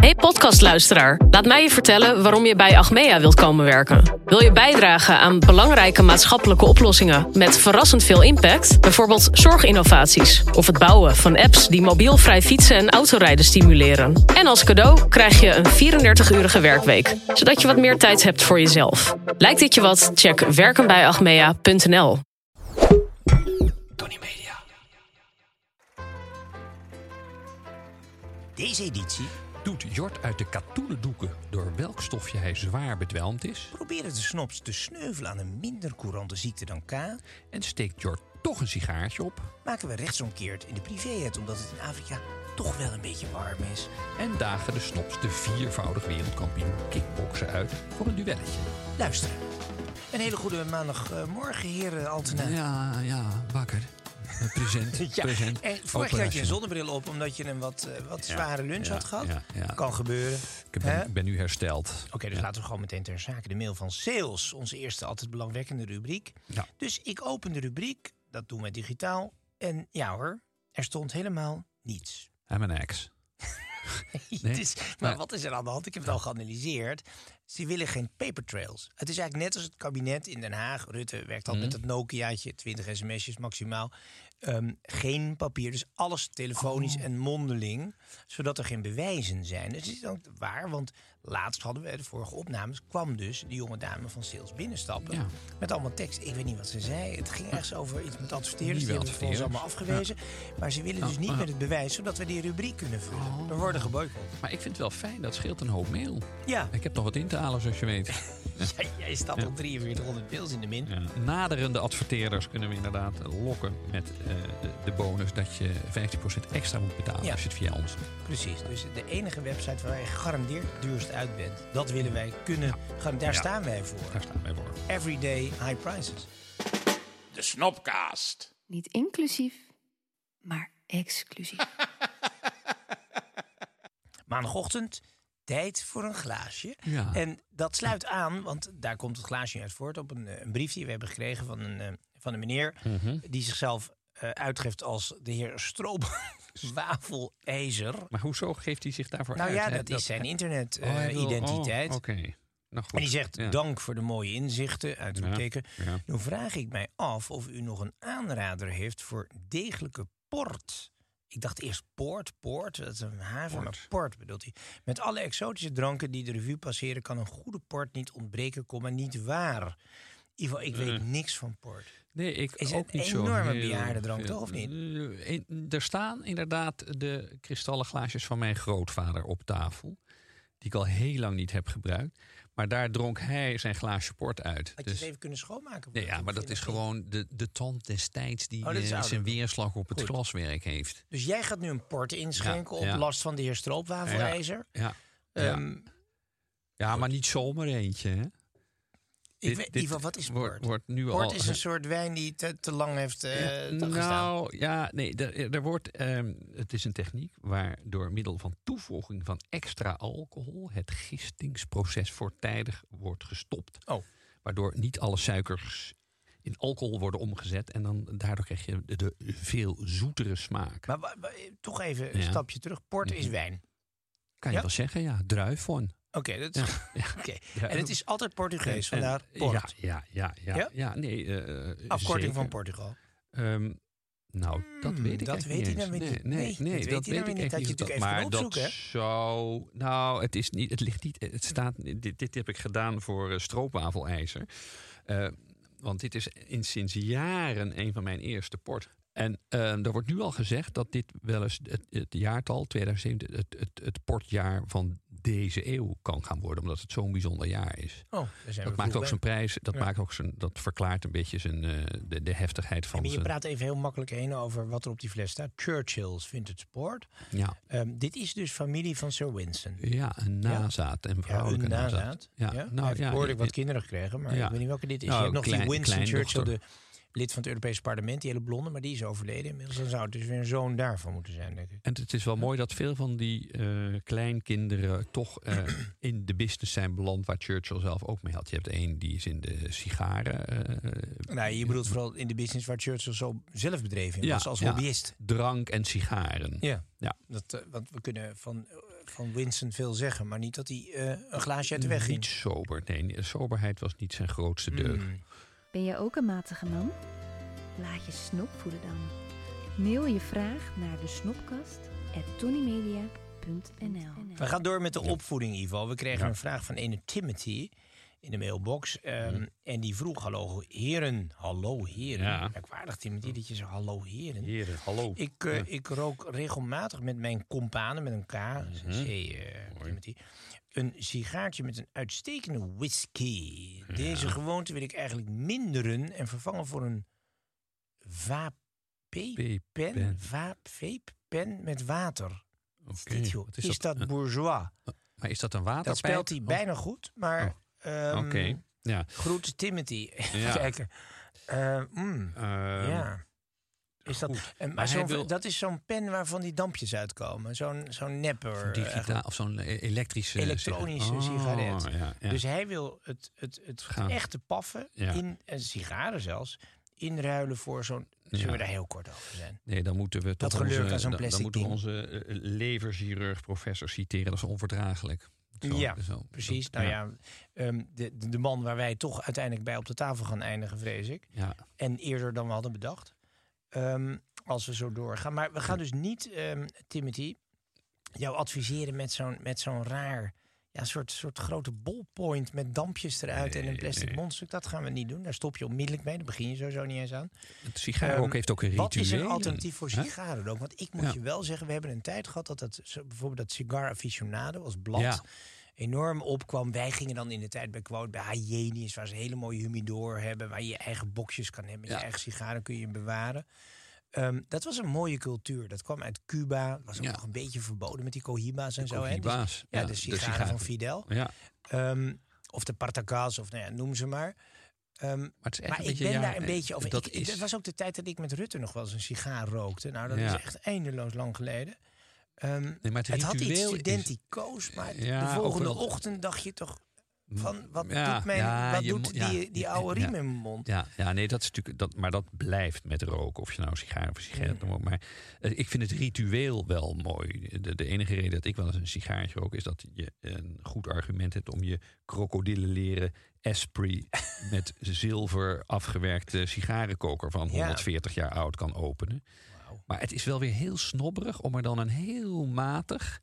Hey podcastluisteraar, laat mij je vertellen waarom je bij Achmea wilt komen werken. Wil je bijdragen aan belangrijke maatschappelijke oplossingen met verrassend veel impact? Bijvoorbeeld zorginnovaties of het bouwen van apps die mobielvrij fietsen en autorijden stimuleren. En als cadeau krijg je een 34-urige werkweek, zodat je wat meer tijd hebt voor jezelf. Lijkt dit je wat? Check werkenbijachmea.nl. Deze editie Doet Jort uit de katoenen doeken door welk stofje hij zwaar bedwelmd is? proberen de snops te sneuvelen aan een minder courante ziekte dan K. En steekt Jort toch een sigaartje op? Maken we rechtsomkeerd in de privéheid omdat het in Afrika toch wel een beetje warm is. En dagen de snops de viervoudig wereldkampioen kickboksen uit voor een duelletje? Luisteren. Een hele goede maandagmorgen, heren Altena. Ja, ja, wakker. Eh, Present, Ja, present. en vorig jaar had je een zonnebril op omdat je een wat, eh, wat zware lunch had gehad. Kan gebeuren. Ik ben, ben nu hersteld. Oké, dus laten we gewoon meteen ter zake. De mail van Sales, onze eerste altijd belangwekkende rubriek. Dus ik open de rubriek, dat doen we digitaal. En ja hoor, er stond helemaal niets. I'm an ex. Is, maar maar- wat is er aan de hand? Ik heb het al geanalyseerd. Ze willen geen paper trails. Het is eigenlijk net als het kabinet in Den Haag. Rutte werkt al Mhm. met het Nokiaatje, 20 sms'jes maximaal. Ehm, geen papier, dus alles telefonisch Oh. en mondeling. Zodat er geen bewijzen zijn. Het is ook waar, want laatst hadden we, de vorige opnames... kwam dus die jonge dame van Sales binnenstappen. Ja. Met allemaal tekst. Ik weet niet wat ze zei. Het ging ergens over iets met adverteerders. Die hebben ons allemaal afgewezen. Maar ze willen dus niet met het bewijs... zodat we die rubriek kunnen vullen. Oh. We worden geboycott. Maar ik vind het wel fijn, dat scheelt een hoop mail. Ja. Ik heb nog wat in te halen, zoals je weet. Ja, jij staat al 4300 mails in de min. Ja. Naderende adverteerders kunnen we inderdaad lokken met eh, de, bonus dat je 15% extra moet betalen als je het via ons. Precies. Dus de enige website waar je gegarandeerd het uit bent. Dat willen wij kunnen. gaan- Daar Ja. staan wij voor. Daar staan wij voor. Everyday high prices. De Snopcast. Niet inclusief, maar exclusief. Maandagochtend, tijd voor een glaasje. Ja. En dat sluit aan, want daar komt het glaasje uit voort... op een, eh, een brief die we hebben gekregen van een, eh, van een meneer... Mhm. die zichzelf eh, uitgeeft als de heer Stroop Wafelijzer. Maar hoezo geeft hij zich daarvoor Nou uit? ja, hè? dat is zijn Oh, hij wil- internet-identiteit. oh, Oké. Nou. En die zegt, Ja. dank voor de mooie inzichten, uitroepteken. Ja. Nu vraag ik mij af of u nog een aanrader heeft voor degelijke port. Ik dacht eerst poort, poort, dat is een haven, maar port bedoelt hij. Met alle exotische dranken die de revue passeren... kan een goede port niet ontbreken, komma niet waar. Ivo, ik weet niks van port. Nee, ik Is ook het niet zo enorme heel bejaardendrank, veel. toch, of niet? Eh, in- er staan inderdaad de kristallen glaasjes van mijn grootvader op tafel. Die ik al heel lang niet heb gebruikt. Maar daar dronk hij zijn glaasje port uit. Had je Dus- het even kunnen schoonmaken? Nee, ja, maar dat is gewoon de, de tand destijds die Oh, eh, zijn weerslag op het Goed. glaswerk heeft. Dus jij gaat nu een port inschenken Ja, op ja. last van de heer Stroopwafelijzer. Ja, ja. Ehm, ja maar niet zomaar eentje. Hè? Ik weet, dit Ivo, wat is port? wordt nu port al- is een soort wijn die te, te lang heeft eh gestaan. nou, ja, nee, er, er wordt, ehm, het is een techniek waar door middel van toevoeging van extra alcohol het gistingsproces voortijdig wordt gestopt. Oh. Waardoor niet alle suikers in alcohol worden omgezet en dan daardoor krijg je de, de veel zoetere smaak. Maar wa- toch even een Ja. stapje terug. Port is Mhm. wijn. kan je wel zeggen, ja, druifon. Oké, dat. Oké. En het is altijd Portugees, vandaar port. Ja, ja, ja, ja, Ja? nee. eh, Afkorting zeker. van Portugal. Ehm, Nou, dat Hmm, weet ik dat weet niet hij niet. Nee, Nee, nee, dat nee, weet dat hij dan weet weer ik niet. Dat je natuurlijk even Maar dat hè? zou... Nou, het is niet... Het ligt niet... Het staat... Dit, dit heb ik gedaan voor uh, stroopwafelijzer. Uh, want dit is in, sinds jaren een van mijn eerste port. En uh, er wordt nu al gezegd dat dit wel eens het, het jaartal 2017, het, het, het portjaar van deze eeuw kan gaan worden, omdat het zo'n bijzonder jaar is. Oh, dat maakt ook zijn prijs, dat, ja. maakt ook zijn, dat verklaart een beetje zijn, uh, de, de heftigheid van maar je praat even heel makkelijk heen over wat er op die fles staat. Churchill's Vintage Sport. Ja. Um, dit is dus familie van Sir Winston. Ja, een nazaat en vrouwelijke ja, een nazaat. nazaat. Ja, ja. nou, ja, behoorlijk wat kinderen gekregen, maar ik weet niet welke dit is. Nou, je hebt nog klein, die Winston Churchill, de lid van het Europese parlement, die hele blonde, maar die is overleden inmiddels. Dan zou het dus weer een zoon daarvan moeten zijn, denk ik. En het is wel mooi dat veel van die uh, kleinkinderen toch uh, in de business zijn beland waar Churchill zelf ook mee had. Je hebt één die is in de sigaren. Uh, nou, je bedoelt vooral in de business waar Churchill zo zelf bedreven in ja, was als ja, hobbyist. Drank en sigaren. Ja, ja. Dat, want we kunnen van, van Winston veel zeggen, maar niet dat hij een glaasje uit de weg ging. Niet sober, nee. Soberheid was niet zijn grootste deugd. Mm. Ben je ook een matige man? Laat je snop voeden dan. Mail je vraag naar de snopkast We gaan door met de opvoeding, Ivo. We kregen ja. een vraag van ene Timothy in de mailbox. Um, mm. En die vroeg, hallo heren. Hallo heren. Ja. Merkwaardig, Timothy, dat je zegt hallo heren. Heren, hallo. Ik, uh, ja. ik rook regelmatig met mijn companen, met een K, Mhm. mm -hmm. C, uh, Timothy een sigaartje met een uitstekende whisky. Ja. Deze gewoonte wil ik eigenlijk minderen en vervangen voor een vape-pen. Vape-pen met water. Okay. Is, is, is, dat, bourgeois? Maar is dat een waterpijp? Dat spelt hij bijna goed, maar... Oh. Um, Oké, okay. ja. Groet Timothy. Ja. kijken. Uh, mm, um, ja. Is dat, en, maar zo wil... dat is zo'n pen waarvan die dampjes uitkomen. Zo'n zo'n nepper. Digitaal, of zo'n elektrische... Elektronische oh, sigaret. Ja, ja. Dus hij wil het, het, het, het echte paffen, in, en sigaren zelfs, inruilen voor zo'n... Zullen we daar heel kort over zijn? Nee, dan moeten we dat onze, aan zo'n plastic dan moeten we onze uh, leverchirurg professor citeren. Dat is onverdraaglijk. Zo, ja, zo, precies. Dat, nou ja, ja um, de, de man waar wij toch uiteindelijk bij op de tafel gaan eindigen, vrees ik. Ja. En eerder dan we hadden bedacht. Um, als we zo doorgaan. Maar we gaan dus niet, um, Timothy, jou adviseren met zo'n met zo'n raar... Ja, soort, soort grote ballpoint met dampjes eruit nee, en een plastic nee. mondstuk. Dat gaan we niet doen. Daar stop je onmiddellijk mee. Daar begin je sowieso niet eens aan. Het sigarenrook um, heeft ook een ritueel. Wat is een alternatief voor sigarenrook? Want ik moet ja. je wel zeggen, we hebben een tijd gehad... dat het, bijvoorbeeld dat Cigar Aficionado als blad... Ja enorm opkwam. Wij gingen dan in de tijd bij Quote, bij Hyenius, waar ze een hele mooie humidor hebben, waar je je eigen boxjes kan hebben, ja. je eigen sigaren kun je bewaren. Um, dat was een mooie cultuur. Dat kwam uit Cuba. Was ook ja. nog een beetje verboden met die Cohiba's en de zo. Cohiba's. Dus, ja, ja, de sigaren, van Fidel. Ja. Um, of de Partacas, of nou ja, noem ze maar. Um, maar, het is maar ik ben daar een beetje over. Dat ik, is... Dat was ook de tijd dat ik met Rutte nog wel eens een sigaar rookte. Nou, dat is echt eindeloos lang geleden. Um, nee, maar het, het had iets studenticoos, maar Ja, de volgende ochtend dacht je toch van wat Ja, doet, mijn, ja, wat doet die, die oude riem in mijn mond? Ja, ja, nee, dat is natuurlijk. Dat, maar dat blijft met roken. Of je nou sigaar of sigaret noemt. Maar eh, ik vind het ritueel wel mooi. De, de enige reden dat ik wel eens een sigaartje rook. is dat je een goed argument hebt om je krokodillenleren Esprit. met zilver afgewerkte sigarenkoker van Ja. 140 jaar oud kan openen. Maar het is wel weer heel snobberig om er dan een heel matig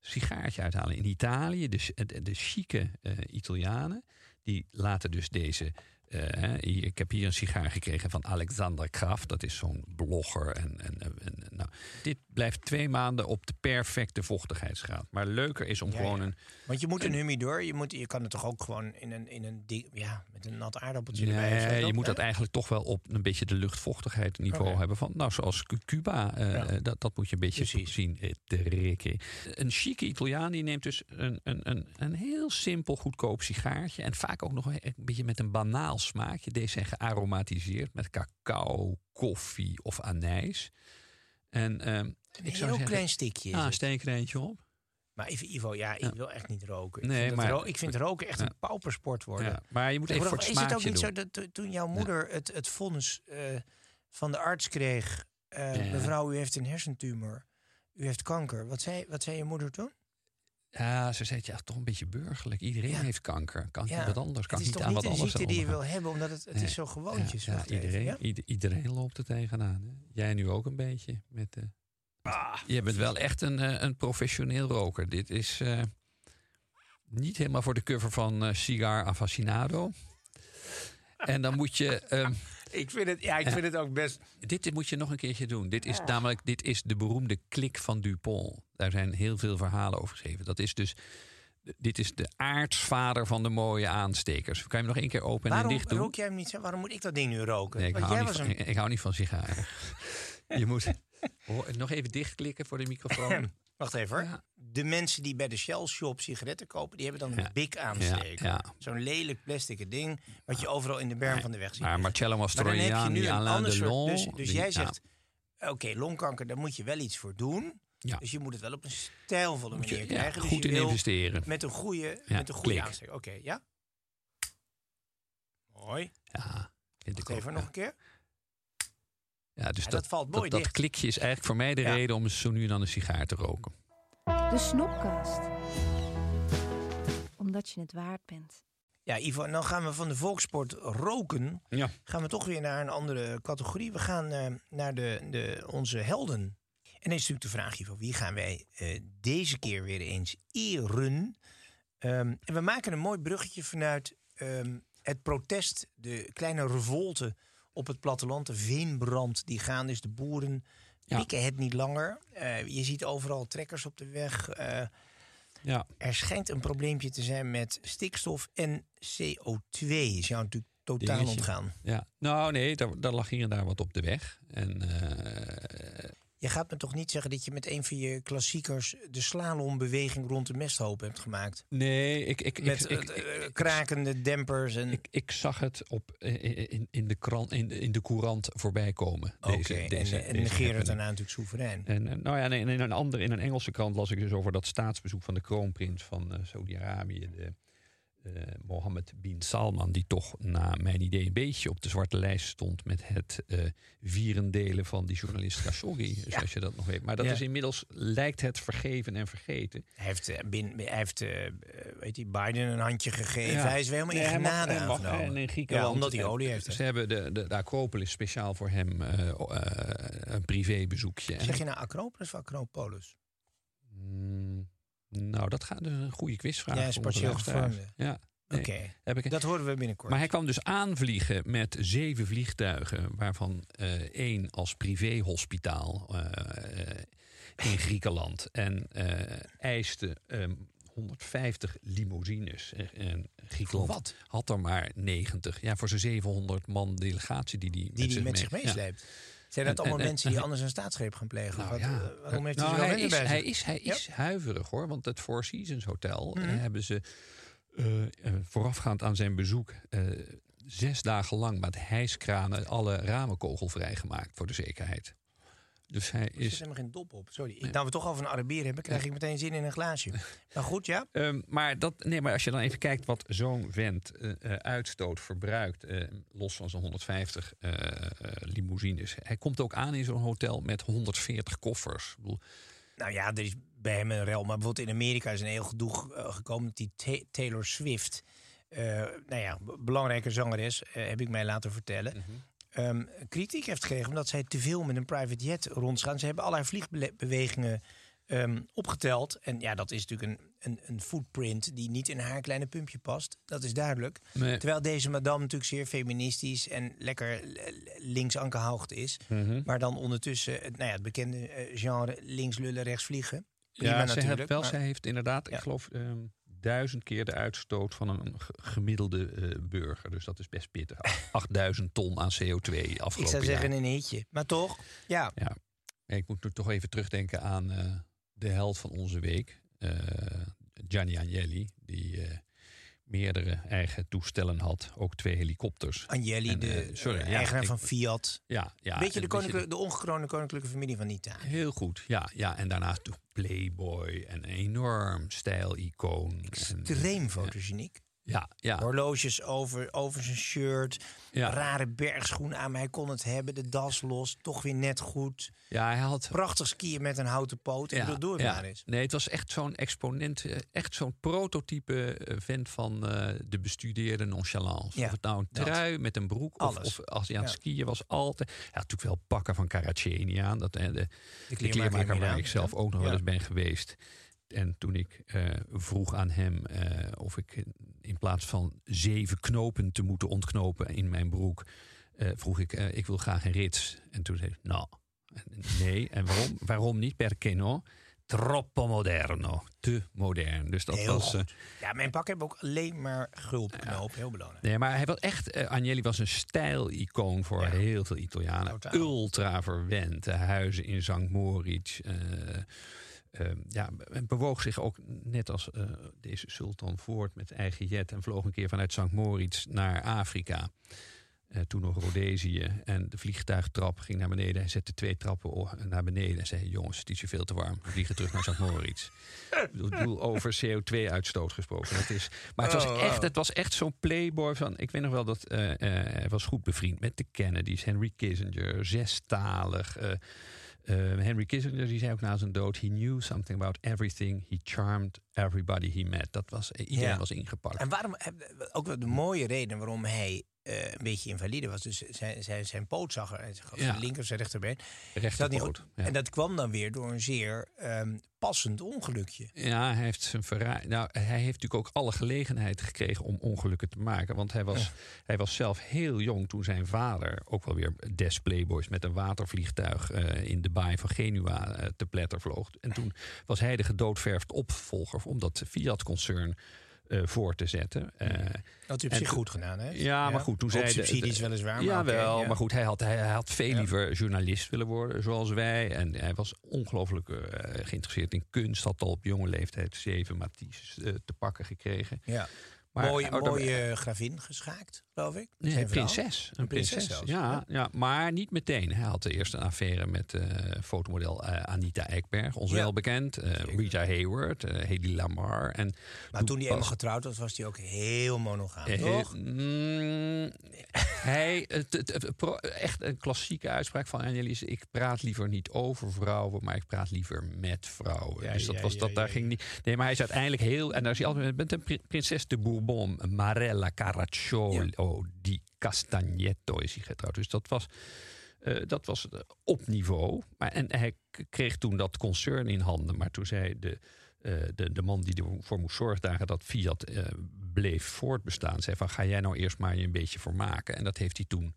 sigaartje uithalen. In Italië, de, de, de chique eh, Italianen, die laten dus deze... eh, hè, ik heb hier een sigaar gekregen van Alexander Kraft. Dat is zo'n blogger. En, en, nou, dit blijft twee maanden op de perfecte vochtigheidsgraad. Maar leuker is om Ja, gewoon ja. een... Want je moet een humidor, je, moet, je kan het toch ook gewoon in een, in een ja, met een nat aardappeltje erbij. Nee, je moet dat eigenlijk toch wel op een beetje de luchtvochtigheid niveau hebben. Van, nou, zoals Cu- Cuba, eh, Ja. dat, dat moet je een beetje Precies. zien eh, te rikken. Een chique Italiaan die neemt dus een, een, een, een heel simpel goedkoop sigaartje. En vaak ook nog een, een beetje met een banaal smaakje. Deze zijn gearomatiseerd met cacao, koffie of anijs. En ehm, Een ik heel zou zeggen, klein stikje. ah, het. steek er eentje op. Maar even, Ivo, ja, ik Ja. wil echt niet roken. Ik Nee, vind, dat maar- ro- ik vind roken echt Ja. een paupersport worden. Ja, maar je moet even voor het is het ook niet doen. zo dat to- toen jouw moeder het, het vonnis eh, van de arts kreeg... eh, mevrouw, u heeft een hersentumor, u heeft kanker. Wat zei, wat zei je moeder toen? Ja, ze zegt ja, toch een beetje burgerlijk. Iedereen Ja. heeft kanker. Kan Ja, wat anders? Kan het is niet toch aan niet wat een anders ziekte die je wil hebben, omdat het, het Nee. is zo gewoontjes. Ja, even, iedereen, iedereen loopt er tegenaan. Hè? Jij nu ook een beetje. Met, de. Ah. je bent wel echt een, eh, een professioneel roker. Dit is eh, niet helemaal voor de cover van Cigar Affascinado. En dan moet je... ehm, Ik vind het, ja, ik vind het ook best... dit moet je nog een keertje doen. Dit is namelijk dit is de beroemde klik van Dupont. Daar zijn heel veel verhalen over geschreven. Dat is dus... Dit is de aartsvader van de mooie aanstekers. Kan je hem nog één keer open en dicht doen? rook jij hem niet? Waarom moet ik dat ding nu roken? Nee, ik, Want hou jij niet was van, een... ik, hou niet van sigaren. je moet Hoor, nog even dichtklikken voor de microfoon. Wacht even hoor. De mensen die bij de Shell Shop sigaretten kopen, die hebben dan Ja. een. Ja, ja. Zo'n lelijk plastic ding, wat je overal in de berm van de weg ziet. Maar Marcello Maar dan heb je Mastroianni, nu een Alain. Delon... Dus, dus die- jij ja, zegt, oké, longkanker, daar moet je wel iets voor doen. Ja. Dus je moet het wel op een stijlvolle je- manier ja, krijgen. Dus goed je in wil investeren. Met een goede, Ja, met een goede. Oké, ja? Mooi. Ja, vind ik Wacht even nog een keer. Ja, dus Ja, dat, dat valt mooi dat, dicht. klikje is eigenlijk voor mij de Ja. reden om zo nu en dan een sigaar te roken. De Snopkast. Omdat je het waard bent. Ja, Ivo, dan gaan we van de volkssport roken. Ja. Gaan we toch weer naar een andere categorie. We gaan eh, naar de, de, onze helden. En dan is natuurlijk de vraag, Ivo, wie gaan wij eh, deze keer weer eens eren? Ehm, en we maken een mooi bruggetje vanuit ehm, het protest, de kleine revolte op het platteland, de veenbrand die gaande is. De boeren Ja. pikken het niet langer. Eh, je ziet overal trekkers op de weg. Eh, Ja, er schijnt een probleempje te zijn met stikstof en CO2. Is jou natuurlijk totaal ontgaan. ja. Nou nee, daar, daar lag hier en daar wat op de weg. En eh, Je gaat me toch niet zeggen dat je met een van je klassiekers de slalombeweging rond de mesthoop hebt gemaakt? nee, ik, ik, Met ik, ik, eh, krakende dempers en... ik, ik zag het op, eh, in, in, de krant, in, in de courant voorbij komen. Oké, Deze, en, deze, en negeer het daarna natuurlijk soeverein. En, eh, nou ja, nee, in een andere, in een Engelse krant las ik dus over dat staatsbezoek van de kroonprins van eh, Saudi-Arabië, de, eh, Mohammed bin Salman, die toch na mijn idee een beetje op de zwarte lijst stond met het eh vierendelen van die journalist Khashoggi, Ja. als je dat nog weet. Maar dat Ja. is inmiddels, lijkt het vergeven en vergeten. Hij heeft, eh, bin, hij heeft weet je, Biden een handje gegeven. Ja. hij is weer helemaal in hij mag- genade hij mag, in Griekenland, Ja, omdat hij olie heeft. Ze hebben de, de, de Acropolis speciaal voor hem een privébezoekje. Zeg je nou Acropolis of Acropolis? Mm, nou, dat gaat dus een goede quizvraag. Jij is voor onze partieel luisteraars. gevormd. Ja, nee, Oké, ik. dat horen we binnenkort. Maar hij kwam dus aanvliegen met zeven vliegtuigen, waarvan eh, één als privéhospitaal eh, eh, in Griekenland. En eiste ehm, 150 limousines. Eh, En Griekenland wat? had er maar 90. Ja, voor zijn 700 man delegatie die die, met mee- zich ja. Zijn dat En- allemaal en- mensen die anders een staatsgreep gaan plegen? Nou Wat, ja, eh, waarom heeft hij nou, hij is, bij hij is, hij Ja. is huiverig hoor, want het Four Seasons Hotel eh, Mhm. hebben ze eh, voorafgaand aan zijn bezoek zes dagen lang met hijskranen alle ramen kogelvrij gemaakt voor de zekerheid. Dus hij Er zit is. helemaal geen dop op. Sorry. Ik, nou we toch over een Arabier hebben, krijg ik meteen zin in een glaasje. Maar goed, ja. Ehm, maar, dat, nee, maar als je dan even kijkt wat zo'n vent eh, eh, uitstoot, verbruikt, eh, los van zijn 150 eh, eh, limousines. Hij komt ook aan in zo'n hotel met 140 koffers. Ik bedoel, Nou ja, er is bij hem een rel. Maar bijvoorbeeld in Amerika is een heel gedoe gekomen die Ta- Taylor Swift. Eh, nou ja, belangrijke zangeres, heb ik mij laten vertellen. Mhm. Ehm, kritiek heeft gekregen omdat zij te veel met een private jet rondgaan. Ze hebben al haar vliegbewegingen ehm, opgeteld. En ja, dat is natuurlijk een, een, een footprint die niet in haar kleine pumpje past. Dat is duidelijk. nee. Terwijl deze madame natuurlijk zeer feministisch en lekker links aangehoogd is. Mhm. Maar dan ondertussen het, nou ja, het bekende eh, genre links lullen, rechts vliegen. Prima Ja, natuurlijk. heeft wel, maar- zij heeft inderdaad, Ja. ik geloof, ehm, duizend keer de uitstoot van een gemiddelde eh, burger. Dus dat is best pittig. 8000 ton aan CO2 afgelopen ik zou zeggen jaar. een hitje. Maar toch, ja. Ja. Ik moet nu toch even terugdenken aan eh, de held van onze week. eh, Gianni Agnelli, die meerdere eigen toestellen had. Ook twee helikopters. Agnelli, En, de eh, sorry, eh, ja, eigenaar ik- van Fiat. Ja, ja, Weet je de, koninklijke, de ongekroonde koninklijke familie van Italië? Heel goed, ja. ja. En daarnaast Playboy, en een enorm stijlicoon. Extreem ja. fotogeniek. Ja, ja. Horloges over, over zijn shirt. Ja. Rare bergschoen aan, maar hij kon het hebben. De das los, toch weer net goed. ja, hij had... Prachtig skiën met een houten poot. Ik bedoel, doe het ja. maar eens. Nee, het was echt zo'n exponent, eh, echt zo'n prototype eh, vent van eh, de bestudeerde nonchalance. Ja, of het nou een dat. trui met een broek of, Alles. of als hij aan het Ja. skiën was, altijd. Hij had natuurlijk wel pakken van Caraccieni aan. Dat, de, de kleermaker kleermaker waar ik zelf ja. ook nog wel Ja. eens ben geweest. En toen ik vroeg aan hem of ik in plaats van zeven knopen te moeten ontknopen in mijn broek, eh, vroeg ik, eh, ik wil graag een rits. En toen zei nou, nee. En waarom? waarom niet? Perché no? Troppo moderno. Te modern. Dus dat Heel was. eh, Ja, mijn pak hebben ook alleen maar gulpknoop. Heel belangrijk. Nee, maar hij was echt. eh, Agnelli was een stijlicoon voor Ja. heel veel Italianen. Totaal. Ultra verwend. De huizen in St. Moritz. Eh, ja, en bewoog zich ook net als eh, deze sultan voort met eigen jet. En vloog een keer vanuit St. Moritz naar Afrika. Eh, toen nog Rhodesië. En de vliegtuigtrap ging naar beneden. Hij zette twee trappen naar beneden. En zei: Jongens, het is hier veel te warm. We vliegen terug naar St. Moritz. Ik bedoel- over CO2-uitstoot gesproken. Het is, maar het was Oh, echt, het was echt zo'n playboy van. Ik weet nog wel dat eh, hij was goed bevriend met de Kennedys, Henry Kissinger, zestalig. Eh, eh, Henry Kissinger die zei ook na zijn dood: He knew something about everything. He charmed everybody he met. Dat was, eh, iedereen Ja. was ingepakt. En waarom, heb- ook wel de mooie reden waarom hij eh, een beetje invalide was. Dus zijn, zijn, zijn poot zag er, zag Ja. zijn linker of zijn rechterbeen. Rechterpoot, zat niet goed. ja. En dat kwam dan weer door een zeer ehm, passend ongelukje. Ja, hij heeft zijn. Nou, hij heeft natuurlijk ook alle gelegenheid gekregen om ongelukken te maken. Want hij was, hij was zelf heel jong toen zijn vader, ook wel weer des Playboys, met een watervliegtuig eh, in de baai van Genua eh, te pletter vloog. En toen was hij de gedoodverfd opvolger om dat Fiat-concern eh, voor te zetten. Eh, Dat hij op zich goed gedaan heeft. ja, maar goed, toen zei subsidies de- weliswaar. Maar Ja, oké, wel. ja. Maar goed, hij had, hij, had veel liever journalist willen worden, zoals wij. En hij was ongelooflijk eh, geïnteresseerd in kunst. Had al op jonge leeftijd zeven Matisse te pakken gekregen. Ja. Maar- mooie oh, mooie gravin geschaakt, geloof ik. Nee, een prinses. Een Een prinses ja, ja. maar niet meteen. Hij had eerst een affaire met eh, fotomodel eh, Anita Ekberg, ons Ja. wel bekend. eh, Rita Hayward, Hedy Lamar. En Maar toen hij eenmaal getrouwd was, was hij ook heel monogaam, toch? mm, hij, echt een klassieke uitspraak van Agnelli is... ik praat liever niet over vrouwen, maar ik praat liever met vrouwen. Ja, dus dat ja, was, dat, daar ging niet... Nee, maar hij is uiteindelijk heel... en daar is hij altijd met een pri- prinses de Bourbon, Marella Caracciolo di Castagneto is hij getrouwd. Dus dat was... eh, dat was eh, op niveau. Maar, en hij kreeg toen dat concern in handen. Maar toen zei de, eh, de, de man die ervoor moest zorgen dat Fiat bleef voortbestaan, zei van ga jij nou eerst maar je een beetje voor maken. En dat heeft hij toen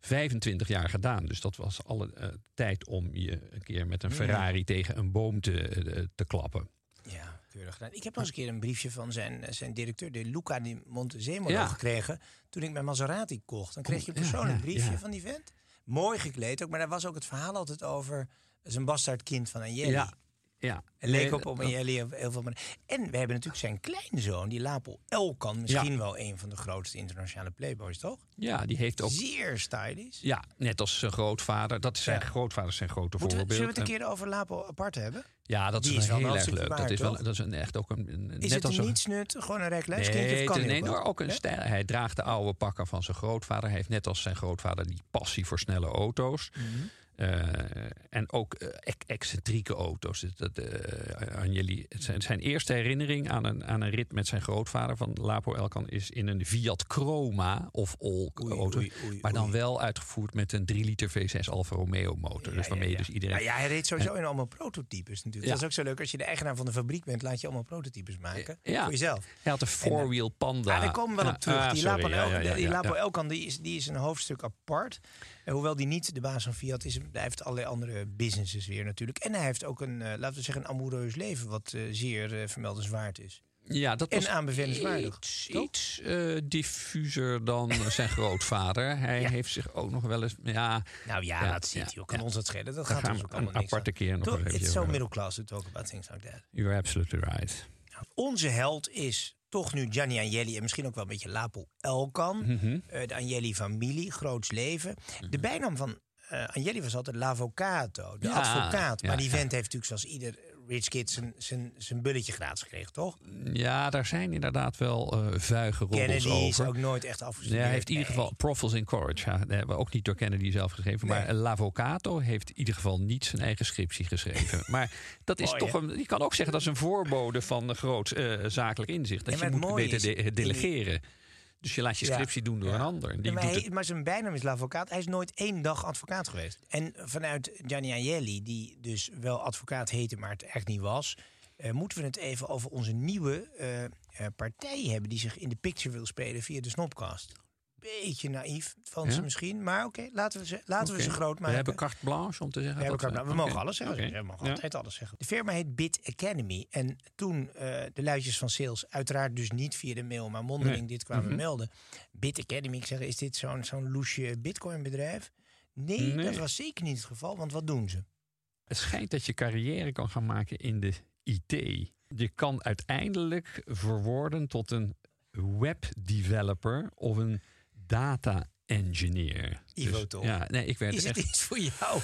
25 jaar gedaan. Dus dat was alle tijd om je een keer met een Ferrari tegen een boom te, te klappen. Ja, keurig gedaan. Ik heb nog eens een keer een briefje van zijn, zijn directeur, de Luca di Montezemolo, Ja. gekregen. Toen ik mijn Maserati kocht. Dan kreeg je een persoonlijk briefje van die vent. Mooi gekleed ook, maar daar was ook het verhaal altijd over zijn bastaardkind van Agnelli. Ja, ja. Leek Nee, op op op heel veel manieren. En we hebben natuurlijk zijn kleinzoon, die Lapo Elkan. Misschien wel een van de grootste internationale playboys, toch? Ja, die heeft ook. Zeer stylish. Ja, net als zijn grootvader. Dat is zijn Ja. grootvader zijn grote Moeten we, voorbeeld. zullen we het een En- keer over Lapo apart hebben? Ja, dat Die is, wel heel erg leuk. dat is, wel, dat is een, echt ook een. een- Is net het als een nietsnut, gewoon een? Nee, kan het- die nee, ook maar wel? ook een Nee? stijl. Hij draagt de oude pakken van zijn grootvader. Hij heeft net als zijn grootvader die passie voor snelle auto's. Mhm. Eh, en ook eh, ex- excentrieke auto's. Dat, eh, het zijn, zijn eerste herinnering aan een, aan een rit met zijn grootvader van Lapo Elkan is in een Fiat Chroma of all Oei, auto. oei, oei, maar dan wel uitgevoerd met een 3 liter V6 Alfa Romeo motor. dus waarmee dus iedereen. Nou ja, hij reed sowieso in allemaal prototypes natuurlijk. Ja. Dat is ook zo leuk. Als je de eigenaar van de fabriek bent, laat je allemaal prototypes maken. Ja. Voor jezelf. Hij had een four-wheel Panda. Ah, daar komen we wel Ja, op terug. die Lapo, ja, El- ja, ja, die ja, Lapo ja. Elkan die is, die is een hoofdstuk apart. En hoewel die niet de baas van Fiat is, hij heeft allerlei andere businesses weer natuurlijk. En hij heeft ook een, eh, laten we zeggen, een amoureus leven, wat eh, zeer eh, vermeldenswaard is. Ja, dat En was aanbevelenswaardig, Iets, iets eh, diffuser dan zijn grootvader. Hij heeft zich ook nog wel eens. Ja, Nou ja, Ja, dat ziet ja, hij ook. Kan ons dat schelen? Dat Daar gaat ons ook allemaal een niks aparte aan. keer nog Toch? even over middle class to talk about things like that. you're absolutely right. Onze held is toch nu Gianni Agnelli en misschien ook wel een beetje Lapo Elkan. Mhm. Eh, de Agnelli-familie, groots leven. De bijnaam van Agnelli was altijd l'avvocato, de Ja, advocaat. ja, maar die ja. vent heeft natuurlijk zoals ieder Rich Kid zijn- zijn zijn bulletje gratis gekregen, toch? Ja, daar zijn inderdaad wel eh vuige roddels Kennedy is over. ook nooit echt Ja, afgestudeerd. hij heeft in ieder Nee. geval Profils in Courage. Ja, we ook niet door Kennedy zelf geschreven. Maar Nee. L'Avocato heeft in ieder geval niet zijn eigen scriptie geschreven. maar dat is Mooi, toch een. Je kan ook zeggen dat is een voorbode van een groot eh, zakelijk inzicht. Dat Ja, je het moet beter de- die- delegeren. Dus je laat je Ja. scriptie doen door Ja. een ander. Die Ja, maar, doet hij- het- maar zijn bijnaam is l'advocaat. Hij is nooit één dag advocaat geweest. En vanuit Gianni Agnelli, die dus wel advocaat heette, maar het echt niet was... eh, moeten we het even over onze nieuwe eh, eh, partij hebben... die zich in de picture wil spelen via de Snopcast. Beetje naïef van ze misschien. Maar oké, laten, we ze, laten we ze groot maken. We hebben carte blanche om te zeggen. We, dat elkaar- we mogen alles zeggen. We mogen altijd alles zeggen. De firma heet Bit Academy. En toen eh, de luidjes van sales, uiteraard dus niet via de mail, maar mondeling Nee. dit kwamen Mhm. melden. Bit Academy, ik zeg, is dit zo'n zo'n loesje bitcoin bedrijf? Nee, Nee. dat was zeker niet het geval, want wat doen ze? Het schijnt dat je carrière kan gaan maken in de IT. Je kan uiteindelijk verworden tot een webdeveloper of een data engineer. Ivo, Dus, toch? Ja, nee, ik werd Is het echt. iets voor jou?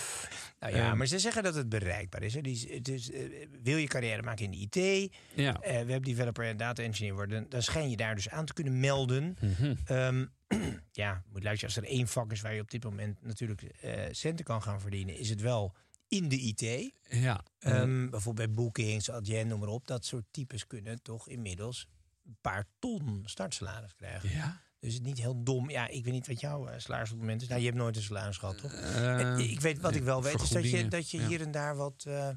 Nou ja, Ehm. maar ze zeggen dat het bereikbaar is. Hè. Dus, eh, wil je carrière maken in de IT, Ja. eh, webdeveloper en data engineer worden, dan schijn je daar dus aan te kunnen melden. Ehm, ja, moet luisteren, als er één vak is waar je op dit moment natuurlijk eh, centen kan gaan verdienen, is het wel in de IT. Ja. Ehm, bijvoorbeeld bij bookings, Adyen, noem maar op. Dat soort types kunnen toch inmiddels een paar ton startsalaris krijgen. ja. Dus het is niet heel dom. Ja, ik weet niet wat jouw eh, salaris op het moment is. Nou, je hebt nooit een salaris gehad, toch? Eh, En ik weet wat ik wel weet, is dat je, dat je ja. hier en daar wat, eh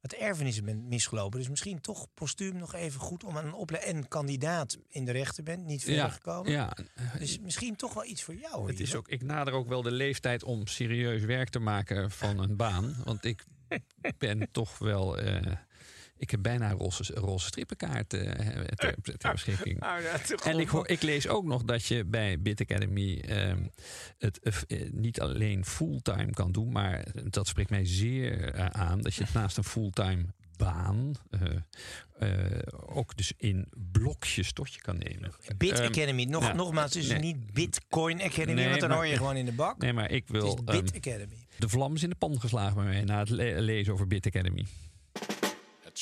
wat erfenissen bent misgelopen. Dus misschien toch postuum nog even goed om aan een opleiding en kandidaat in de rechter bent, niet verder ja, gekomen. ja, Dus misschien toch wel iets voor jou. het is ook, ik nader ook wel de leeftijd om serieus werk te maken van een baan. Want ik ben toch wel. eh, ik heb bijna een roze, roze strippenkaart eh, ter, ter beschikking. Nou ja, toch En ik, hoor, ik lees ook nog dat je bij Bit Academy ehm, het eh, eh, niet alleen fulltime kan doen, maar dat spreekt mij zeer eh, aan dat je het naast een fulltime baan eh, eh, ook dus in blokjes tot je kan nemen. Bit Ehm, Academy. Nog, ja. Nogmaals, het is Nee. niet Bitcoin Academy, Nee, want dan maar- hoor je gewoon in de bak. Nee, maar ik het is wil. Bit ehm, Academy. de vlam is in de pan geslagen bij mij na het le- lezen over Bit Academy.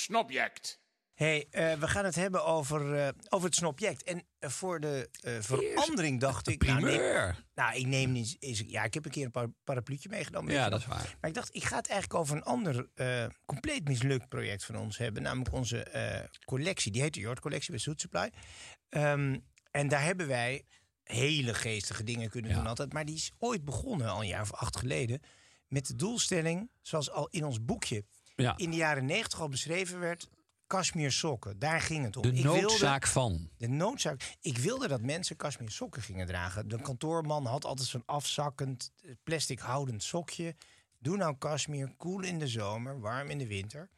Snobject. hey, eh, we gaan het hebben over, eh, over het snobject. En eh, voor de verandering dacht ik... Nou, neem- nou, ik neem niet... Is, ja, ik heb een keer een par parapluutje meegenomen. Ja, dat is waar. Maar ik dacht, ik ga het eigenlijk over een ander compleet mislukt project van ons hebben. Namelijk onze collectie. Die heet de Jord Collectie bij Soet Supply. Ehm, en daar hebben wij hele geestige dingen kunnen Ja. doen altijd. Maar die is ooit begonnen, al een jaar of acht geleden. Met de doelstelling, zoals al in ons boekje Ja. in de jaren negentig al beschreven werd... Kashmir sokken, daar ging het om. De Ik wilde- noodzaak van. de noodzaak. Ik wilde dat mensen kashmir sokken gingen dragen. De kantoorman had altijd zo'n afzakkend, eh, plastic houdend sokje. Doe nou kashmir, koel in de zomer, warm in de winter.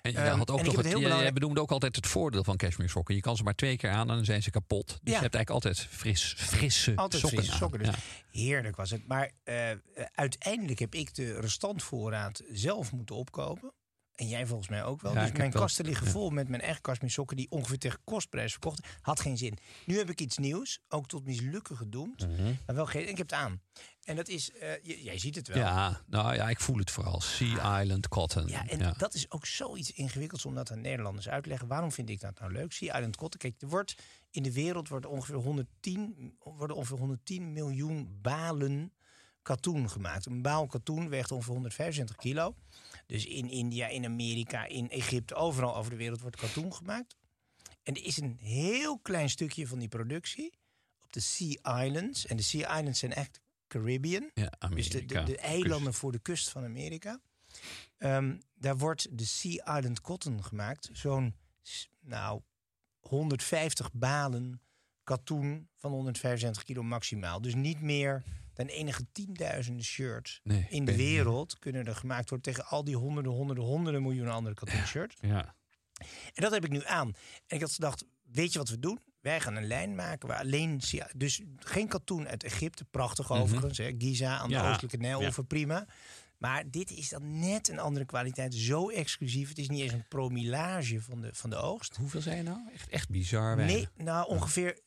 En je, Ehm, had ook nog het het, belangrijk- jij benoemde ook altijd het voordeel van cashmere sokken. Je kan ze maar twee keer aan en dan zijn ze kapot. Dus Ja. je hebt eigenlijk altijd fris, frisse Altijd sokken frisse aan. sokken. Dus Ja. Heerlijk was het. Maar eh, eh, uiteindelijk heb ik de restantvoorraad zelf moeten opkopen. En jij volgens mij ook wel. Ja, dus mijn kasten liggen vol met mijn eigen kashmir sokken... die ongeveer tegen kostprijs verkocht. Had geen zin. Nu heb ik iets nieuws. Ook tot mislukken gedoemd. Maar wel geen... Ik heb het aan. En dat is... eh, jij ziet het wel. Ja, nou ja, ik voel het vooral. Sea Island Cotton. Ja, en dat is ook zoiets ingewikkelds om dat aan Nederlanders uit te leggen. Waarom vind ik dat nou leuk? Sea Island Cotton. Kijk, er wordt in de wereld wordt ongeveer 110, worden ongeveer 110 miljoen balen katoen gemaakt. Een baal katoen weegt ongeveer 175 kilo. Dus in India, in Amerika, in Egypte, overal over de wereld wordt katoen gemaakt. En er is een heel klein stukje van die productie op de Sea Islands. En de Sea Islands zijn echt Caribbean. ja, Dus de, de, Amerika. de eilanden voor de kust van Amerika. Ehm, daar wordt de Sea Island Cotton gemaakt. Zo'n, nou, 150 balen katoen van 175 kilo maximaal. Dus niet meer dan enige tienduizenden shirts Nee, in de wereld kunnen er gemaakt worden tegen al die honderden, honderden, honderden miljoenen andere katoen shirts. Ja. En dat heb ik nu aan. En ik had gedacht, weet je wat we doen? Wij gaan een lijn maken waar alleen... Dus geen katoen uit Egypte, prachtig overigens. Hè? Giza aan de Mhm. Ja, oostelijke Nijloever, prima. Maar dit is dan net een andere kwaliteit. Zo exclusief. Het is niet eens een promillage van de, van de oogst. Hoeveel zijn er nou? Echt, echt bizar weinig. Nee, nou ongeveer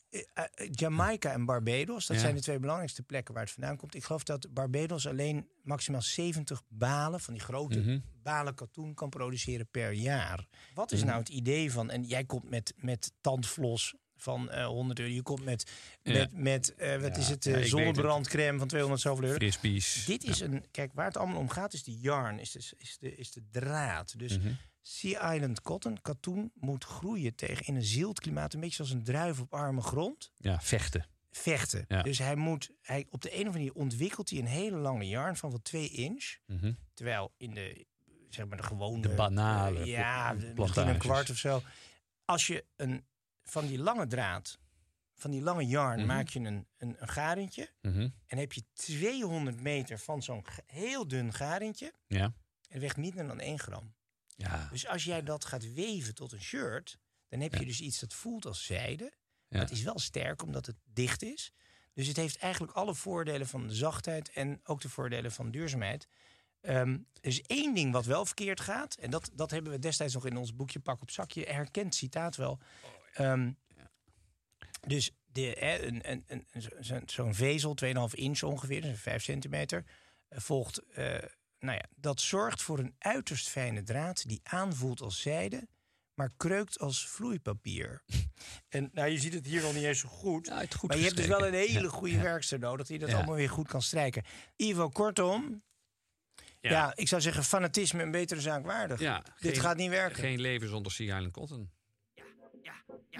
Jamaica en Barbados, dat Ja. zijn de twee belangrijkste plekken waar het vandaan komt. Ik geloof dat Barbados alleen maximaal 70 balen van die grote Mhm. balen katoen kan produceren per jaar. Wat is Mhm. nou het idee van, en jij komt met, met tandflos van eh 100 euro, je komt met, Ja. met, met eh, wat Ja, is het, ja, weet zonnebrandcrème van 200 zoveel euro. Frisbees. Dit is een, kijk, waar het allemaal om gaat is de yarn, is de, is de, is de draad. Dus Mhm. Sea Island Cotton, katoen, moet groeien tegen in een zield klimaat. Een beetje zoals een druif op arme grond. Ja, vechten. Vechten. Dus hij moet, hij, op de een of andere manier ontwikkelt hij een hele lange yarn van wel 2 inch. Mhm. Terwijl in de, zeg maar de gewone... De banale ja, misschien een kwart of zo. Als je een, van die lange draad, van die lange yarn, Mhm. maak je een, een, een garentje. Mhm. En heb je 200 meter van zo'n heel dun garentje. Ja. En weegt niet meer dan 1 gram. Ja. Dus als jij dat gaat weven tot een shirt, dan heb je dus iets dat voelt als zijde. Ja. Maar het is wel sterk omdat het dicht is. Dus het heeft eigenlijk alle voordelen van de zachtheid en ook de voordelen van duurzaamheid. Ehm, er is één ding wat wel verkeerd gaat. En dat, dat hebben we destijds nog in ons boekje Pak op Zakje. Herkent citaat wel. Ehm, dus de, hè, een, een, een, een- zo- zo'n vezel, 2,5 inch ongeveer, dus 5 centimeter, eh, volgt. eh, nou ja, dat zorgt voor een uiterst fijne draad die aanvoelt als zijde, maar kreukt als vloeipapier. en nou, je ziet het hier nog niet eens zo goed. Ja, het goed maar je hebt dus wel een hele goede ja. werkster nodig die dat Ja. allemaal weer goed kan strijken. Ivo, kortom, ja. ik zou zeggen fanatisme een betere zaak waardig. Ja, Dit geen- gaat niet werken. Geen leven zonder Sea Island Cotton.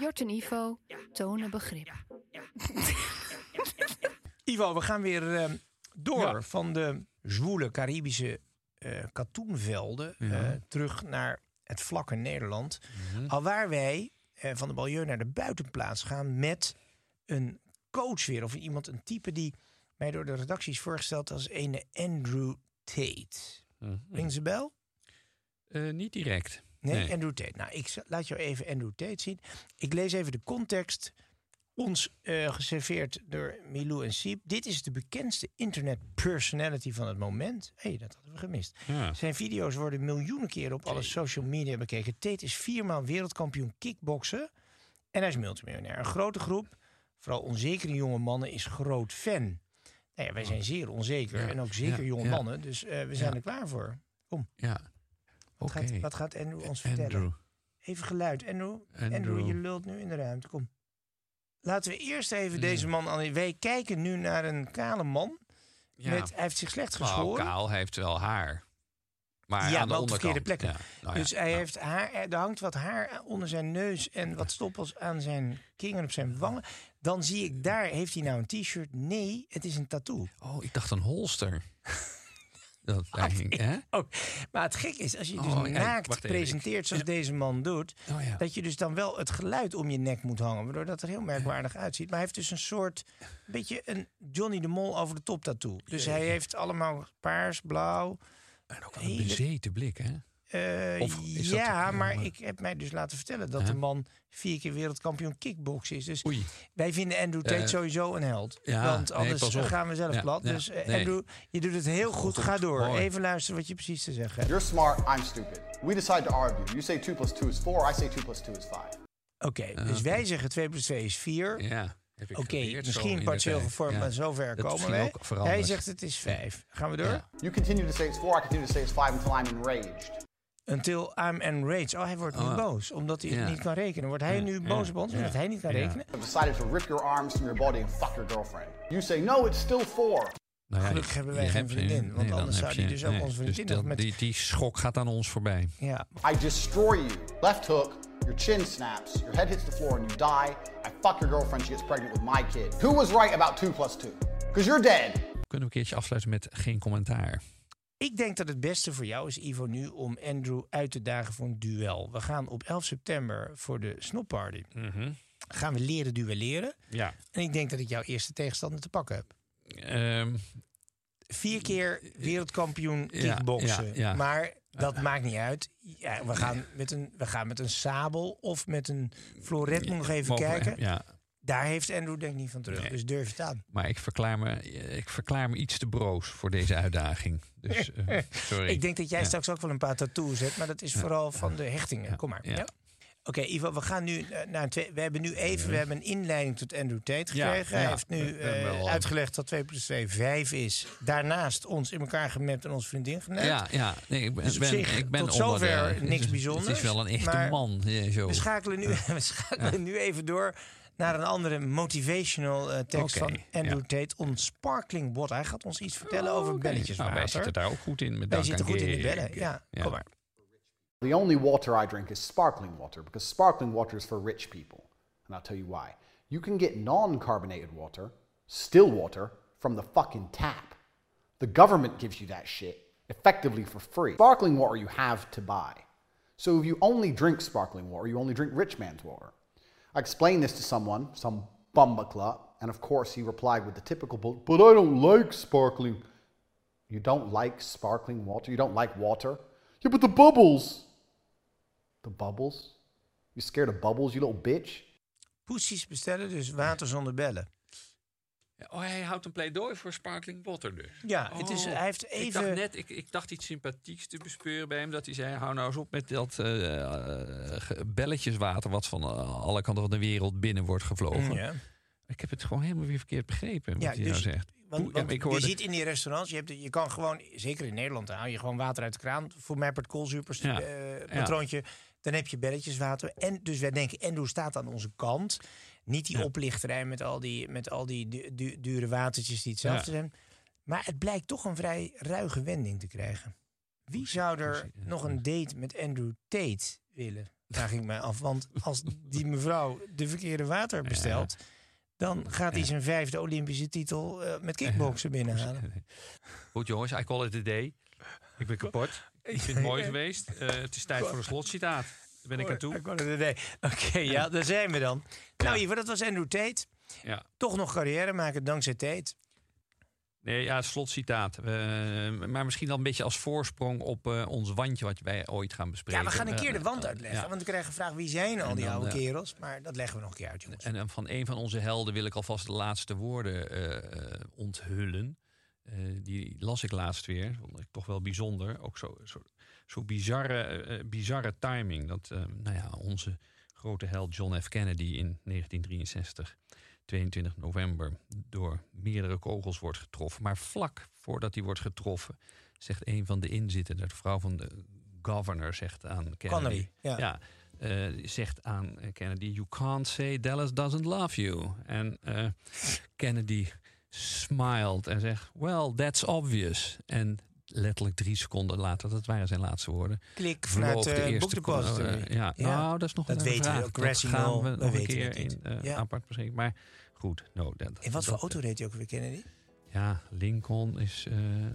Jort en Ivo tonen begrip. Ivo, we gaan weer eh, door Ja. van de zwoele Caribische eh katoenvelden Ja. eh, terug naar het vlakke Nederland. Mhm. Alwaar wij eh, van de Balieu naar de buitenplaats gaan met een coach weer. Of iemand, een type die mij door de redactie is voorgesteld als een Andrew Tate. Mhm. Ring ze bel? Eh, niet direct. Nee, Nee. Andrew Tate. Nou, ik laat jou even Andrew Tate zien. Ik lees even de context. Ons eh, geserveerd door Milou en Siep. Dit is de bekendste internet personality van het moment. Hé, hey, dat hadden we gemist. Ja. Zijn video's worden miljoenen keren op alle social media bekeken. Tate is viermaal wereldkampioen kickboksen. En hij is multimiljonair. Een grote groep, vooral onzekere jonge mannen, is groot fan. Nou ja, wij zijn zeer onzeker. Ja, En ook zeker ja, jonge mannen. Dus eh, we zijn er klaar voor. Ja. Wat, gaat, wat gaat Andrew ons vertellen? Even geluid. Andrew, Andrew. Andrew. je lult nu in de ruimte. Kom. Laten we eerst even deze man aan. Wij kijken nu naar een kale man. Ja. Met, hij heeft zich slecht Nou, geschoren. kaal, hij heeft wel haar. Maar Ja, aan de maar op de verkeerde plekken. Ja, nou ja, dus hij nou. heeft haar, er hangt wat haar onder zijn neus en wat stoppels aan zijn king en op zijn wangen. Dan zie ik daar, heeft hij nou een t-shirt? Nee, het is een tattoo. Oh, ik dacht een holster. Dat hing, hè? Oh, maar het gek is, als je dus Oh, naakt even, presenteert zoals deze man doet, Oh ja. dat je dus dan wel het geluid om je nek moet hangen, waardoor dat er heel merkwaardig uitziet. Maar hij heeft dus een soort, een beetje een Johnny de Mol over de top tattoo. Dus hij heeft allemaal paars, blauw. En ook wel een hele- bezeten blik, hè? Eh, dat- ja, maar ik heb mij dus laten vertellen dat de man vier keer wereldkampioen kickboksen is. Dus Oei. wij vinden Andrew Tate Eh, sowieso een held. ja, want nee, anders op. gaan we zelf Ja, plat. ja, dus eh, nee. Andrew, je doet het heel goed. Goed, Ga door. mooi. Even luisteren wat je precies te zeggen hebt. You're smart, I'm stupid. We decide to argue. You say 2 plus 2 is 4, I say 2 plus 2 is 5. Oké, dus wij zeggen 2 plus 2 is 4. Ja. heb ik Oké, zo misschien partieel gevormd, Ja. maar zover Dat komen wij. veranderd. Hij zegt het is 5. Gaan we door? Ja. You continue to say it's 4, I continue to say it's 5 until I'm enraged. Until I'm enraged. Oh, hij wordt nu Oh. boos, omdat hij het Ja. niet kan rekenen. Wordt hij nu boos op ons, omdat hij niet kan rekenen? I've decided to rip your arms from your body and fuck your girlfriend. You say, no, it's still 4. Nou ja, Gelukkig hebben wij geen vriendin, geen- want dan anders heb zou die je- dus ook onze vriendin dat- nog met- die, die schok gaat aan ons voorbij. Ja, I destroy you. Left hook, your chin snaps, your head hits the floor and you die. I fuck your girlfriend, she gets pregnant with my kid. Who was right about 2 plus 2? Because you're dead. Kunnen we een keertje afsluiten met geen commentaar? Ik denk dat het beste voor jou is, Ivo, nu om Andrew uit te dagen voor een duel. We gaan op 11 september voor de snopparty. Gaan we leren duelleren. Ja. En ik denk dat ik jouw eerste tegenstander te pakken heb. Ehm, Vier keer wereldkampioen kickboksen. ja, ja. Maar dat maakt niet uit. Ja, we, gaan met een, we gaan met een sabel of met een floret. Moet nog even we- kijken. Ja, Daar heeft Andrew denk ik niet van terug. Nee. Dus durf het aan. maar ik verklaar, me, ik verklaar me iets te broos voor deze uitdaging. Dus, eh, sorry. Ik denk dat jij Ja. straks ook wel een paar tattoos hebt. Maar dat is vooral van de hechtingen. Kom maar. ja. Oké, Ivo, we gaan nu eh, naar een twee. We hebben nu even we hebben een inleiding tot Andrew Tate Ja, gekregen. Hij heeft nu eh, uitgelegd dat 2 plus 2 5 is. Daarnaast ons in elkaar gemapt en onze vriendin geneukt. Ja, ja. Nee, ik ben, Dus op ben, zich, ik ben tot zover niks bijzonders, Het is wel een echte maar man. ja, zo. We schakelen, nu, we schakelen nu even door naar een andere motivational eh, tekst van Andrew ja. Tate. On sparkling water. Hij gaat ons iets vertellen over Oké. belletjeswater. Nou, wij zitten daar ook goed in. Met Wij zitten goed in de bellen. Ja, Ja. kom maar. The only water I drink is sparkling water because sparkling water is for rich people. And I'll tell you why. You can get non carbonated water, still water, from the fucking tap. The government gives you that shit effectively for free. Sparkling water you have to buy. So if you only drink sparkling water, you only drink rich man's water. I explained this to someone, some bumbacla, and of course he replied with the typical, "But- but I don't like sparkling. You don't like sparkling water? You don't like water? Yeah, but the bubbles. The bubbles? You scared of bubbles, you little bitch? Poesies bestellen, dus water zonder bellen. Oh, hij houdt een pleidooi voor sparkling water dus. Ja, het is, Oh, hij heeft Ik even... dacht net, ik, ik dacht iets sympathieks te bespeuren bij hem. Dat hij zei, hou nou eens op met dat ge- belletjeswater... wat van eh, alle kanten van de wereld binnen wordt gevlogen. Ja. Ik heb het gewoon helemaal weer verkeerd begrepen, wat Ja, hij dus- nou zegt. Want, Hoe- want ik je ziet in die restaurants, je, hebt, je kan gewoon, zeker in Nederland, dan hou je gewoon water uit de kraan. Voor mij per Ja, ja. patroontje. Dan heb je belletjeswater. En dus wij denken, Endo staat aan onze kant. Niet die Ja. oplichterij met al die, met al die du- du- dure watertjes die hetzelfde Ja. zijn. Maar het blijkt toch een vrij ruige wending te krijgen. Wie zou er nog een date met Andrew Tate willen? Vraag ik mij af. Want als die mevrouw de verkeerde water bestelt... dan gaat hij zijn vijfde Olympische titel eh, met kickboksen binnenhalen. Goed jongens, I call it a day. Ik ben kapot. Ik vind het mooi geweest. Eh, het is tijd voor een slotcitaat. Daar ben ik aan toe. Ik. Oké, ja, daar zijn we dan. Nou, Ivo, dat was Andrew Tate. Ja. Toch nog carrière maken dankzij Tate. Nee, ja, slotcitaat. Maar misschien al een beetje als voorsprong op eh, ons wandje wat wij ooit gaan bespreken. Ja, we gaan een keer de Eh, wand eh, uitleggen. ja. Want we krijgen gevraagd wie zijn al die dan, oude kerels. Maar dat leggen we nog een keer uit, jongens. En van een van onze helden wil ik alvast de laatste woorden onthullen. Die las ik laatst weer. Vond ik toch wel bijzonder. Ook zo, zo, zo bizarre, eh, eh, bizarre timing. Dat eh, nou ja, onze grote held John F. Kennedy in 1963, 22 november, door meerdere kogels wordt getroffen. Maar vlak voordat hij wordt getroffen, zegt een van de inzittenden, de vrouw van de governor, zegt aan Kennedy. Connery, ja. zegt aan Kennedy: You can't say Dallas doesn't love you. En Kennedy smiled en zegt: Well, that's obvious. En letterlijk drie seconden later, dat waren zijn laatste woorden. Klik vanuit de de eerste Depository. eh, ja, nou, dat is nog dat een weten we vraag. Dat gaan we nog een keer in eh, Ja. apart bespreken. Maar goed, no, dat, In wat voor auto reed hij ook weer, Kennedy? Ja, Lincoln is. eh, eh,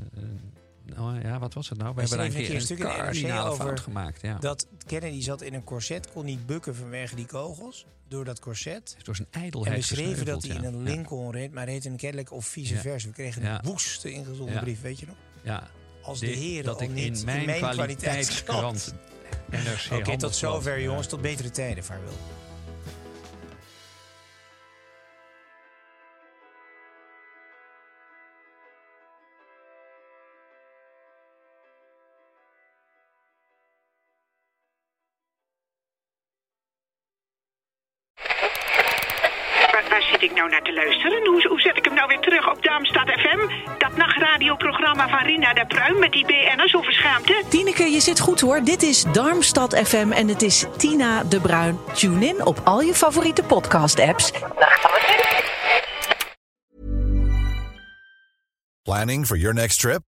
nou ja, wat was het nou? We hebben daar een keer een een kardinale over fout gemaakt. Ja. Dat Kennedy zat in een corset, kon niet bukken vanwege die kogels. Door dat corset. Door zijn En ijdelheid we schreven dat hij in een Lincoln reed, maar reed in een Cadillac of vice versa. We kregen een woeste ingezonden brief, weet je nog? Ja, Als de heren dat al ik niet in mijn, kwaliteitskrant NRC Oké, tot zover eh, jongens. Tot betere tijden, vaarwel. Je zit goed hoor. Dit is Darmstad FM en het is Tina de Bruin. Tune in op al je favoriete podcast-apps. Planning for your next trip?